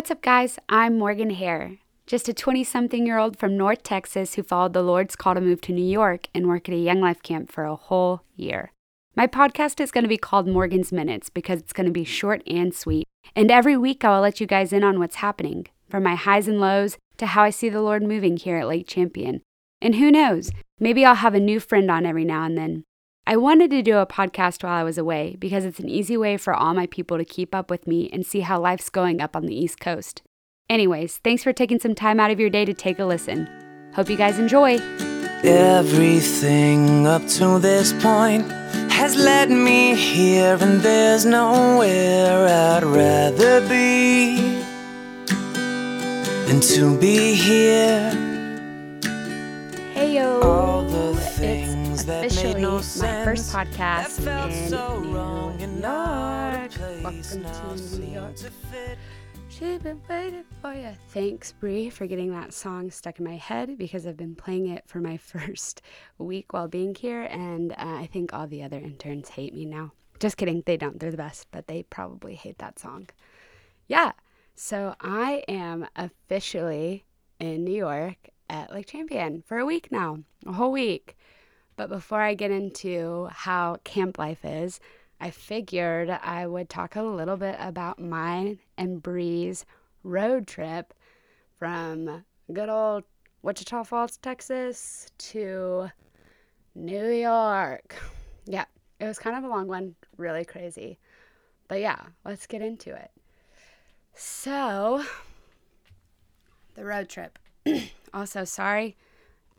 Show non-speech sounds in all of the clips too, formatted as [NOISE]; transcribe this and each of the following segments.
What's up, guys? I'm Morgan Hare, just a 20 something year old from North Texas who followed the Lord's call to move to New York and work at a Young Life camp for a whole year. My podcast is going to be called Morgan's Minutes because it's going to be short and sweet. And every week I will let you guys in on what's happening, from my highs and lows to how I see the Lord moving here at Lake Champion. And who knows, maybe I'll have a new friend on every now and then. I wanted to do a podcast while I was away because it's an easy way for all my people to keep up with me and see how life's going up on the East Coast. Anyways, thanks for taking some time out of your day to take a listen. Hope you guys enjoy. Everything up to this point has led me here, and there's nowhere I'd rather be than to be here. Hey yo! All officially no my first podcast that felt in so New York. Welcome to New York. She's been waiting for you. Thanks, Bri, for getting that song stuck in my head because I've been playing it for my [LAUGHS] first week while being here, and uh, I think all the other interns hate me now. Just kidding, they don't. They're the best, but they probably hate that song. Yeah, so I am officially in New York at Lake Champion for a week now, a whole week. But before I get into how camp life is, I figured I would talk a little bit about mine and Bri's road trip from good old Wichita Falls, Texas to New York. Yeah, it was kind of a long one, really crazy. But yeah, let's get into it. So, the road trip. [CLEARS THROAT] also, sorry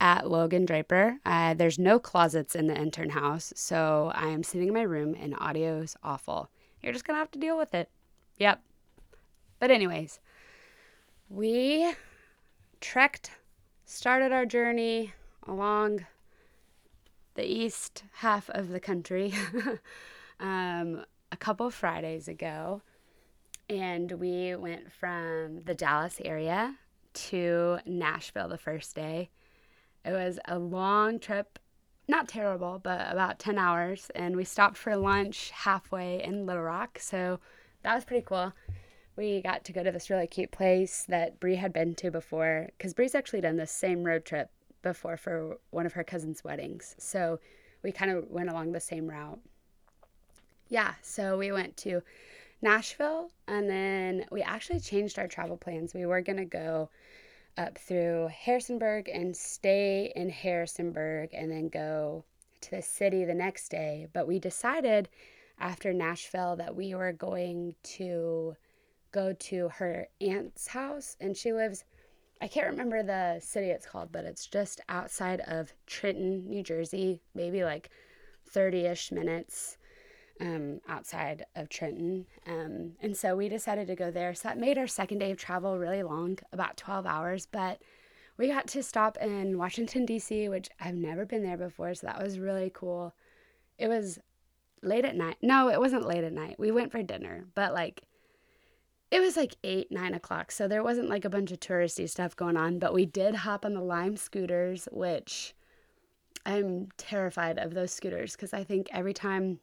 at Logan Draper. Uh, there's no closets in the intern house, so I am sitting in my room and audio's awful. You're just gonna have to deal with it. Yep. But, anyways, we trekked, started our journey along the east half of the country [LAUGHS] um, a couple Fridays ago. And we went from the Dallas area to Nashville the first day. It was a long trip, not terrible, but about 10 hours. And we stopped for lunch halfway in Little Rock. So that was pretty cool. We got to go to this really cute place that Bri had been to before, because Bri's actually done this same road trip before for one of her cousin's weddings. So we kind of went along the same route. Yeah, so we went to Nashville and then we actually changed our travel plans. We were going to go up through Harrisonburg and stay in Harrisonburg and then go to the city the next day. But we decided after Nashville that we were going to go to her aunt's house and she lives I can't remember the city it's called, but it's just outside of Trenton, New Jersey, maybe like 30 ish minutes um, outside of Trenton. Um, and so we decided to go there. So that made our second day of travel really long, about 12 hours. But we got to stop in Washington, D.C., which I've never been there before. So that was really cool. It was late at night. No, it wasn't late at night. We went for dinner, but like, it was like eight, nine o'clock, so there wasn't like a bunch of touristy stuff going on, but we did hop on the Lime scooters, which I'm terrified of those scooters because I think every time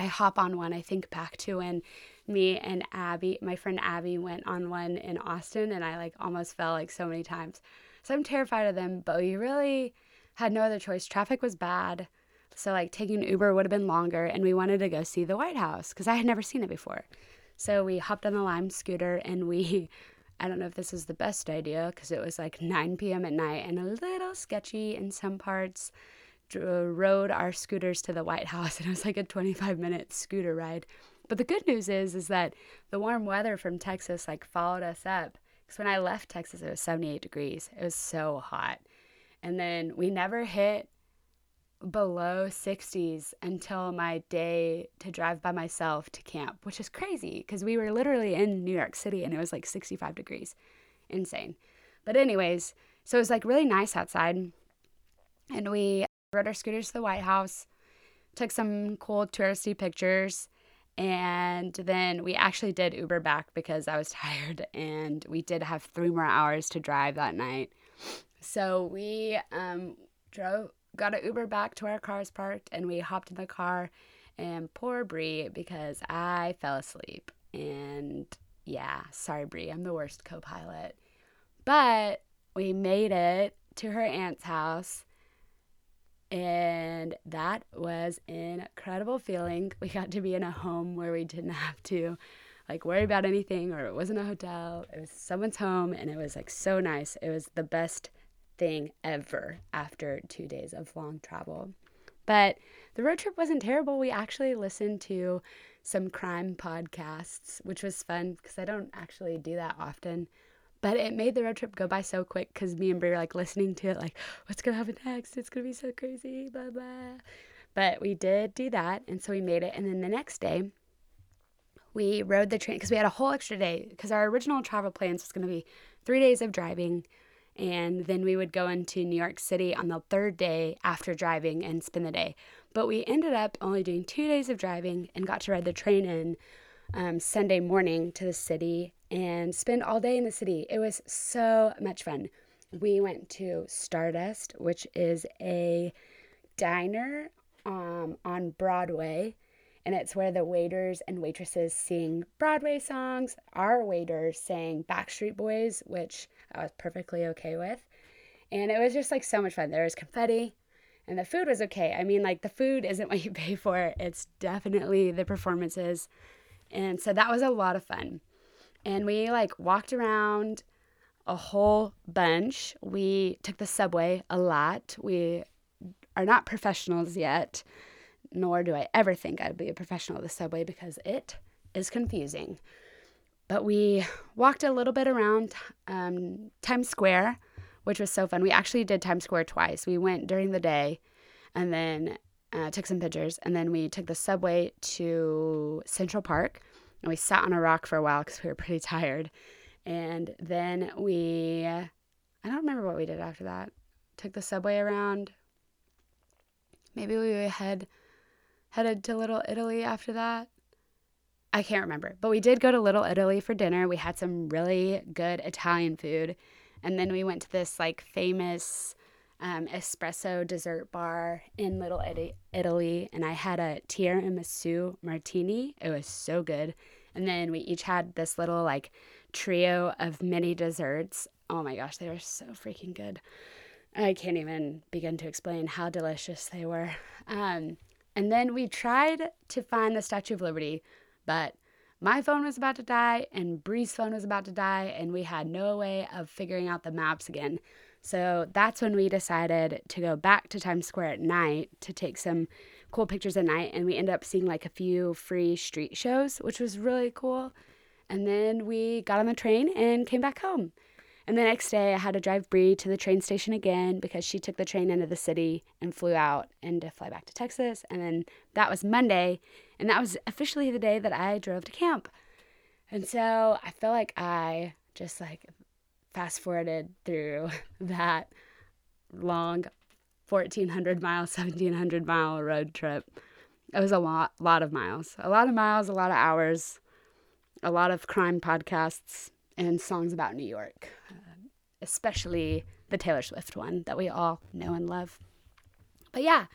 I hop on one, I think back to when me and Abby, my friend Abby, went on one in Austin and I like almost fell like so many times. So I'm terrified of them, but we really had no other choice. Traffic was bad. So like taking Uber would have been longer and we wanted to go see the White House because I had never seen it before. So we hopped on the Lime scooter and we, [LAUGHS] I don't know if this is the best idea because it was like 9 p.m. at night and a little sketchy in some parts. Dro- uh, rode our scooters to the White House [LAUGHS] and it was like a 25 minute scooter ride. But the good news is, is that the warm weather from Texas like followed us up. Because when I left Texas, it was 78 degrees. It was so hot. And then we never hit below 60s until my day to drive by myself to camp, which is crazy because we were literally in New York City and it was like 65 degrees. Insane. But, anyways, so it was like really nice outside. And we rode our scooters to the White House, took some cool touristy pictures. And then we actually did Uber back because I was [LAUGHS] tired and we did have three more hours to drive that night. So we um, drove, got an Uber back to where our cars parked, and we hopped in the car. And poor Bri, because I fell asleep. And Yeah, sorry, Bri, I'm the worst co pilot. But we made it to her aunt's house. And that was an incredible feeling. We got to be in a home where we didn't have to like worry about anything or it wasn't a hotel. It was someone's home and it was like so nice. It was the best thing ever after two days of long travel. But the road trip wasn't terrible. We actually listened to some crime podcasts, which was fun because I don't actually do that often. But it made the road trip go by so quick because me and Bri were like listening to it, like, what's going to happen next? It's going to be so crazy, blah, blah. But we did do that. And so we made it. And then the next day, we rode the train because we had a whole extra day because our original travel plans was going to be three days of driving and then we would go into New York City on the third day after driving and spend the day. But we ended up only doing two days of driving and got to ride the train in um, Sunday morning to the city and spend all day in the city. It was so much fun. We went to Stardust, which is a diner um, on Broadway and it's where the waiters and waitresses sing Broadway songs. Our waiters sang Backstreet Boys, which I was perfectly okay with. And it was just like so much fun. There was confetti, and the food was okay. I mean, like the food isn't what you pay for, it's definitely the performances. And so that was a lot of fun. And we like walked around a whole bunch. We took the subway a lot. We are not professionals yet nor do I ever think I'd be a professional at the subway because it is confusing. But we walked a little bit around um, Times Square, which was so fun. We actually did Times Square twice. We went during the day and then uh, took some pictures, and then we took the subway to Central Park and we sat on a rock for a while because we were [LAUGHS] pretty tired. And then we, I don't remember what we did after that. Took the subway around. Maybe we had headed to Little Italy after that. I can't remember, but we did go to Little Italy for dinner. We had some really good Italian food. And then we went to this like famous um, espresso dessert bar in Little Italy, and I had a tiramisu martini. It was so good. And then we each had this little like trio of mini desserts. Oh my gosh, they were so freaking good. I can't even begin to explain how delicious they were. Um, and then we tried to find the Statue of Liberty, but my phone was about to die and Bri's phone was about to die, and we had no way of figuring out the maps again. So that's when we decided to go back to Times Square at night to take some cool pictures at night. And we ended up seeing like a few free street shows, which was really cool. And then we got on the train and came back home. And the next day, I had to drive Bri to the train station again because she took the train into the city and flew out and to fly back to Texas. And then that was Monday, and that was officially the day that I drove to camp. And so I feel like I just like fast forwarded through [LAUGHS] that long 1400 mile 1700 mile road trip it was a lot lot of miles a lot of miles a lot of hours a lot of crime podcasts and songs about new york uh, especially the Taylor Swift one that we all know and love. But yeah,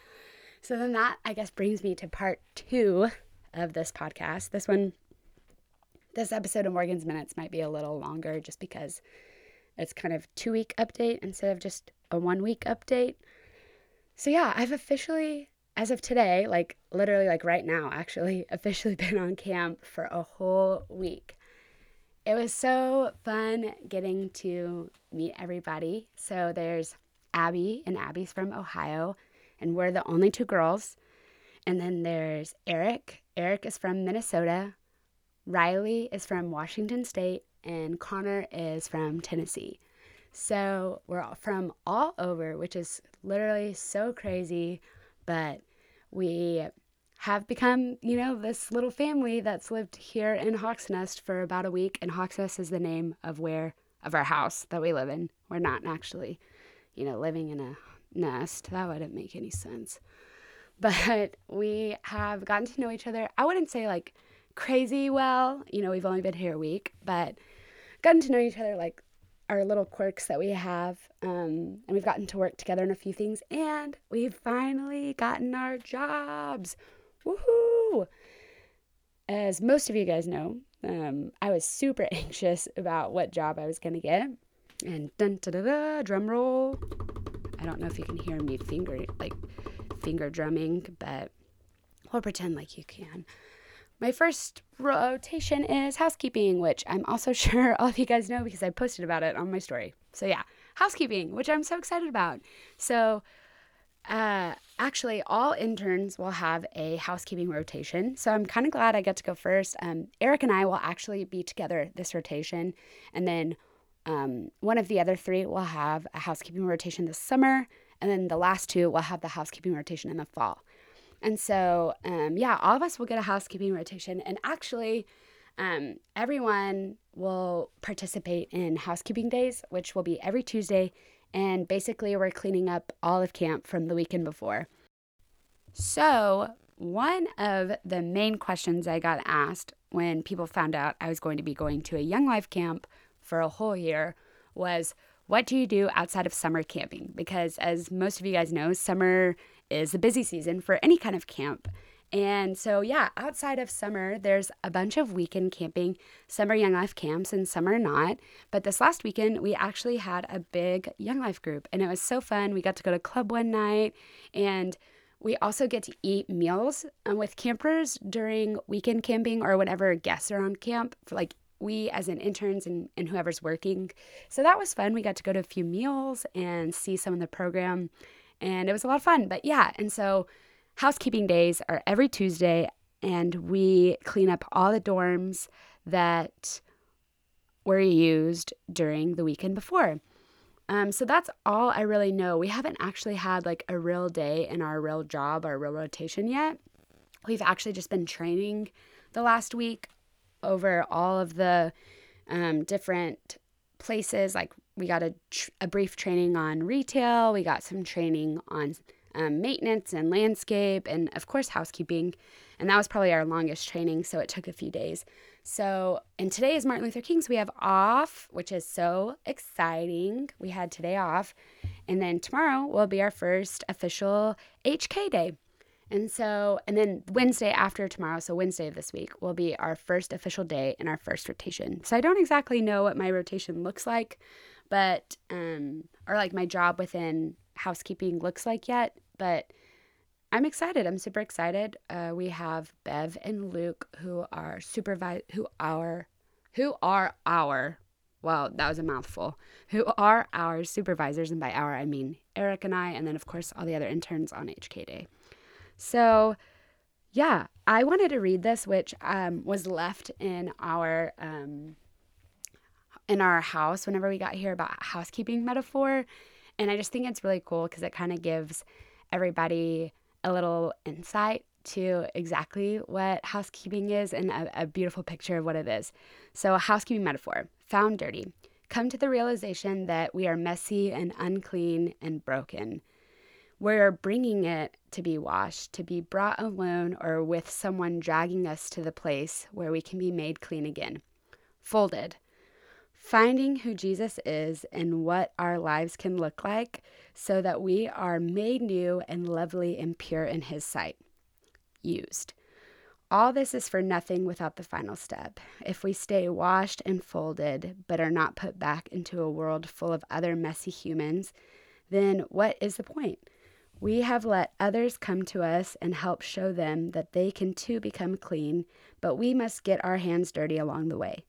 so then that I guess brings me to part two of this podcast. This one, this episode of Morgan's Minutes might be a little longer just because it's kind of two week update instead of just a one week update. So yeah, I've officially, as of today, like literally like right now, actually [LAUGHS] officially been on camp for a whole week it was so fun getting to meet everybody. So there's Abby, and Abby's from Ohio, and we're the only two girls. And then there's Eric. Eric is from Minnesota. Riley is from Washington State, and Connor is from Tennessee. So we're all from all over, which is literally so crazy. But we have become, you know, this little family that's lived here in Hawks Nest for about a week. And Hawks Nest is the name of where of our house that we live in. We're not actually, you know, living in a nest. That wouldn't make any sense. But [LAUGHS] we have gotten to know each other. I wouldn't say like crazy well. You know, we've only been here a week, but gotten to know each other like our little quirks that we have. Um, and we've gotten to work together on a few things. And we've finally gotten our jobs. Woohoo! As most of you guys know, Um, I was super [LAUGHS] anxious about what job I was going to get. And dun da da da, drum roll. I don't know if you can hear me finger like finger drumming, but we'll pretend like you can. My first rotation is housekeeping, which I'm also [LAUGHS] sure all of you guys know because I posted about it on my story. So yeah, housekeeping, which I'm so excited about. So uh, actually, all interns will have a housekeeping rotation. So I'm kind of glad I get to go first. Um, Eric and I will actually be together this rotation, and then um, one of the other three will have a housekeeping rotation this summer, and then the last two will have the housekeeping rotation in the fall. And so, um, yeah, all of us will get a housekeeping rotation. And actually, um, everyone will participate in housekeeping days, which will be every Tuesday. And basically, we're cleaning up all of camp from the weekend before. So, one of the main questions I got asked when people found out I was going to be going to a Young Life camp for a whole year was, What do you do outside of summer camping? Because, as most of you guys know, summer is the busy season for any kind of camp. And so, yeah, outside of summer, there's a bunch of weekend camping. summer Young Life camps and summer not. But this last weekend, we actually had a big Young Life group and it was so fun. We got to go to club one night and we also get to eat meals um, with campers during weekend camping or whenever guests are on camp for like we as in interns and, and whoever's working. So that was fun. We got to go to a few meals and see some of the program and it was a lot of fun. But yeah, and so housekeeping days are every Tuesday, and we clean up all the dorms that were used during the weekend before. Um, so that's all I really know. We haven't actually had like a real day in our real job, our real rotation yet. We've actually just been training the last week over all of the um, different places like we got a, tr- a brief training on retail, we got some training on um, maintenance and landscape, and of course, housekeeping. And that was probably our longest training, so it took a few days. So, and today is Martin Luther King's. We have off, which is so exciting. We had today off. And then tomorrow will be our first official HK day. And so, and then Wednesday after tomorrow, so Wednesday of this week, will be our first official day in our first rotation. So I don't exactly know what my rotation looks like, but um, or like my job within housekeeping looks like yet. But I'm excited. I'm super excited. Uh, we have Bev and Luke who are supervise who are who are our well, that was a mouthful. Who are our supervisors, and by our I mean Eric and I, and then of course all the other interns on HK Day. So, yeah, I wanted to read this, which um, was left in our um, in our house whenever we got here about housekeeping metaphor. And I just think it's really cool because it kind of gives everybody a little insight to exactly what housekeeping is and a, a, beautiful picture of what it is. So, a housekeeping metaphor found dirty. Come to the realization that we are messy and unclean and broken. We're bringing it to be washed, to be brought alone or with someone dragging us to the place where we can be made clean again. Folded, finding who Jesus is and what our lives can look like so that we are made new and lovely and pure in His sight. Used. All this is for nothing without the final step. If we stay washed and folded, but are not put back into a world full of other messy humans, then what is the point? We have let others come to us and help show them that they can too become clean, but we must get our hands dirty along the way.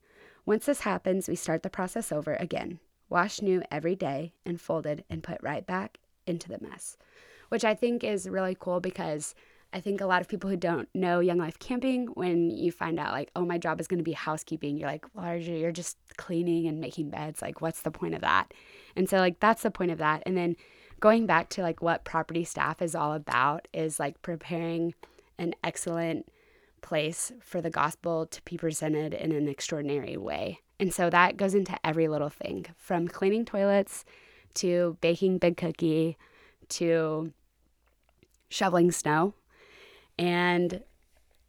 Once this happens, we start the process over again, wash new every day and folded and put right back into the mess, which I think is really cool because I think a lot of people who don't know Young Life Camping, when you find out, like, oh, my job is going to be housekeeping, you're like, well, you're just cleaning and making beds. Like, what's the point of that? And so, like, that's the point of that. And then going back to like what property staff is all about is like preparing an excellent place for the gospel to be presented in an extraordinary way. And so that goes into every little thing from cleaning toilets to baking big cookie to shoveling snow. And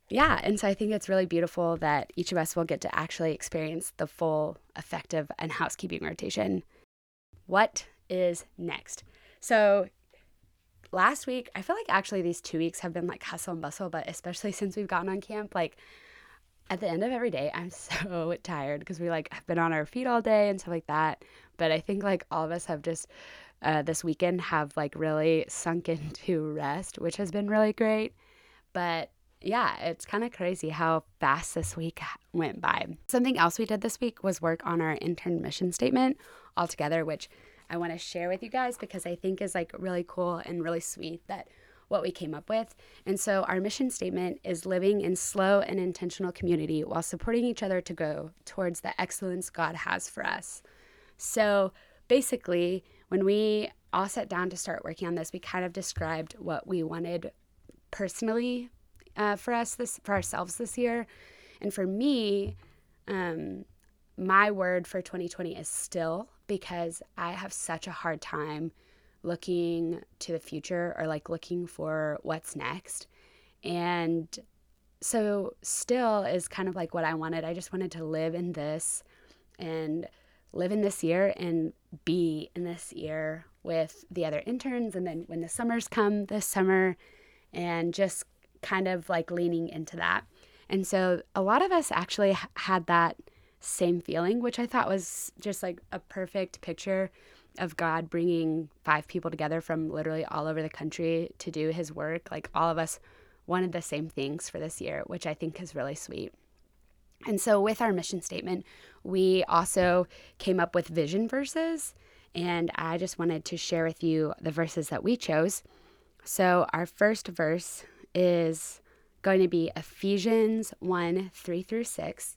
yeah, and so I think it's really beautiful that each of us will get to actually experience the full effective and housekeeping rotation. What is next? So last week, I feel like actually these two weeks have been like hustle and bustle, but especially since we've gotten on camp, like at the end of every day, I'm [LAUGHS] so tired because we like have been on our feet all day and stuff like that. But I think like all of us have just uh, this weekend have like really sunk [LAUGHS] into rest, which has been really great. But yeah, it's kind of crazy how fast this week went by. Something else we did this week was work on our intern mission statement altogether, which I want to share with you guys because I think is like really cool and really sweet that what we came up with. And so our mission statement is living in slow and intentional community while supporting each other to go towards the excellence God has for us. So basically, when we all sat down to start working on this, we kind of described what we wanted personally uh, for us this for ourselves this year. And for me, um, my word for 2020 is still because I have such a hard time looking to the future or like looking for what's next. And so, still is kind of like what I wanted. I just wanted to live in this and live in this year and be in this year with the other interns. And then when the summers come this summer, and just kind of like leaning into that. And so a lot of us actually had that same feeling, which I thought was just like a perfect picture of God bringing five people together from literally all over the country to do his work. Like all of us wanted the same things for this year, which I think is really sweet. And so, with our mission statement, we also came up with vision verses. And I just wanted to share with you the verses that we chose. So, our first verse is going to be Ephesians 1 3 through 6.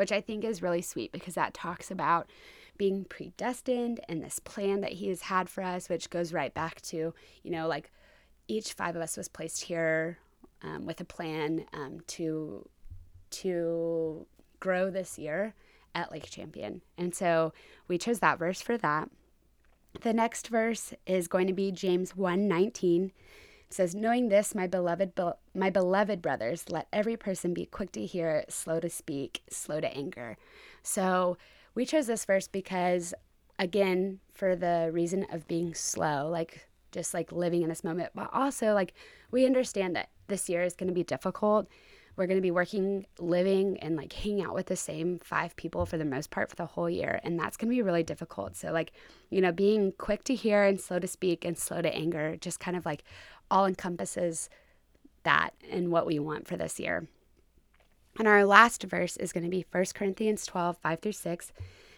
which I think is really sweet because that talks about being predestined and this plan that he has had for us, which goes right back to, you know, like each five of us was placed here um, with a plan um, to to grow this year at Lake Champion. And so we chose that verse for that. The next verse is going to be James 1:19 it says, Knowing this, my beloved, my beloved brothers, let every person be quick to hear, slow to speak, slow to anger. So we chose this verse because, again, for the reason of being slow, like just like living in this moment, but also like we understand that this year is going to be difficult. We're going to be working, living, and like hanging out with the same five people for the most part for the whole year. And that's going to be really difficult. So, like, you know, being quick to hear and slow to speak and slow to anger just kind of like all encompasses that and what we want for this year. And our last verse is going to be 1 Corinthians 12, 5 through 6.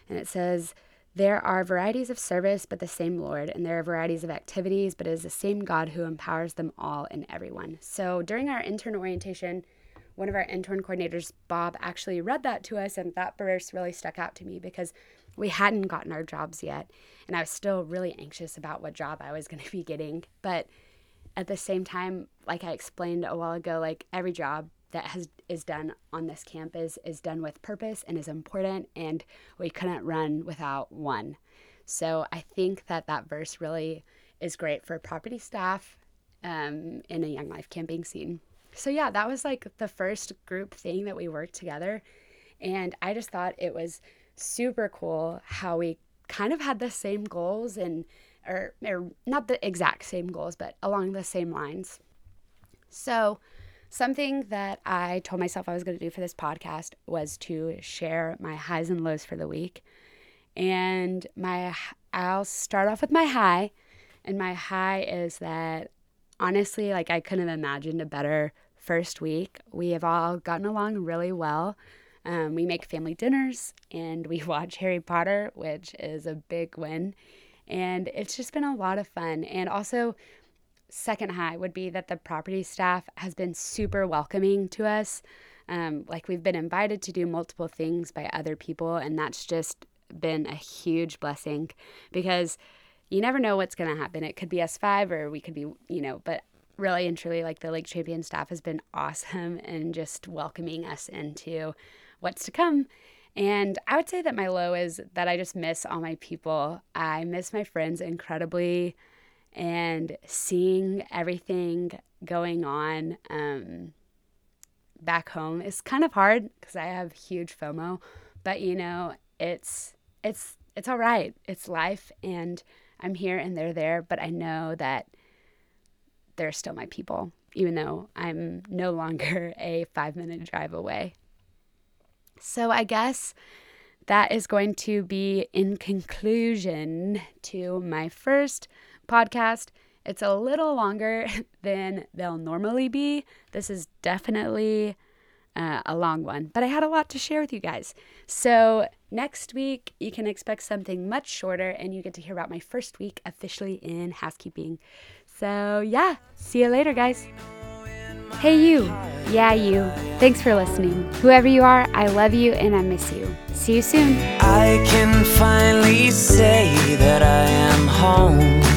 And it says, There are varieties of service, but the same Lord. And there are varieties of activities, but it is the same God who empowers them all and everyone. So during our intern orientation, one of our intern coordinators, Bob, actually read that to us. And that verse really stuck out to me because we hadn't gotten our jobs yet. And I was still really anxious about what job I was going to be getting. But at the same time, like I explained a while ago, like every job that has is done on this campus is done with purpose and is important, and we couldn't run without one. So I think that that verse really is great for property staff um, in a young life camping scene. So yeah, that was like the first group thing that we worked together, and I just thought it was super cool how we kind of had the same goals and or, or not the exact same goals, but along the same lines. So, something that I told myself I was going to do for this podcast was to share my highs and lows for the week. And my I'll start off with my high, and my high is that honestly, like I couldn't have imagined a better first week. We have all gotten along really well. Um, we make family dinners and we [LAUGHS] watch Harry Potter, which is a big win. And it's just been a lot of fun. And also, second high would be that the property staff has been super welcoming to us. Um, like we've been invited to do multiple things by other people, and that's just been a huge blessing because you never know what's going to happen. It could be us five, or we could be, you know, but really and truly, like the Lake Champion staff has been [LAUGHS] awesome and just welcoming us into what's to come. And I would say that my low is that I just miss all my people. I miss my friends incredibly and seeing everything going on um, back home is kind of hard because I have huge FOMO. But you know, it's it's it's all right. It's life, and I'm here and they're there. But I know that they're still my people, even though I'm no longer [LAUGHS] a five minute drive away. So I guess that is going to be in conclusion to my first podcast. It's a little longer [LAUGHS] than they'll normally be. This is definitely uh, a long one, but I had a lot to share with you guys. So, next week, you can expect something much shorter, and you get to hear about my first week officially in housekeeping. So, yeah, see you later, guys. Hey, you. Yeah, you. Thanks for listening. Whoever you are, I love you and I miss you. See you soon. I can finally say that I am home.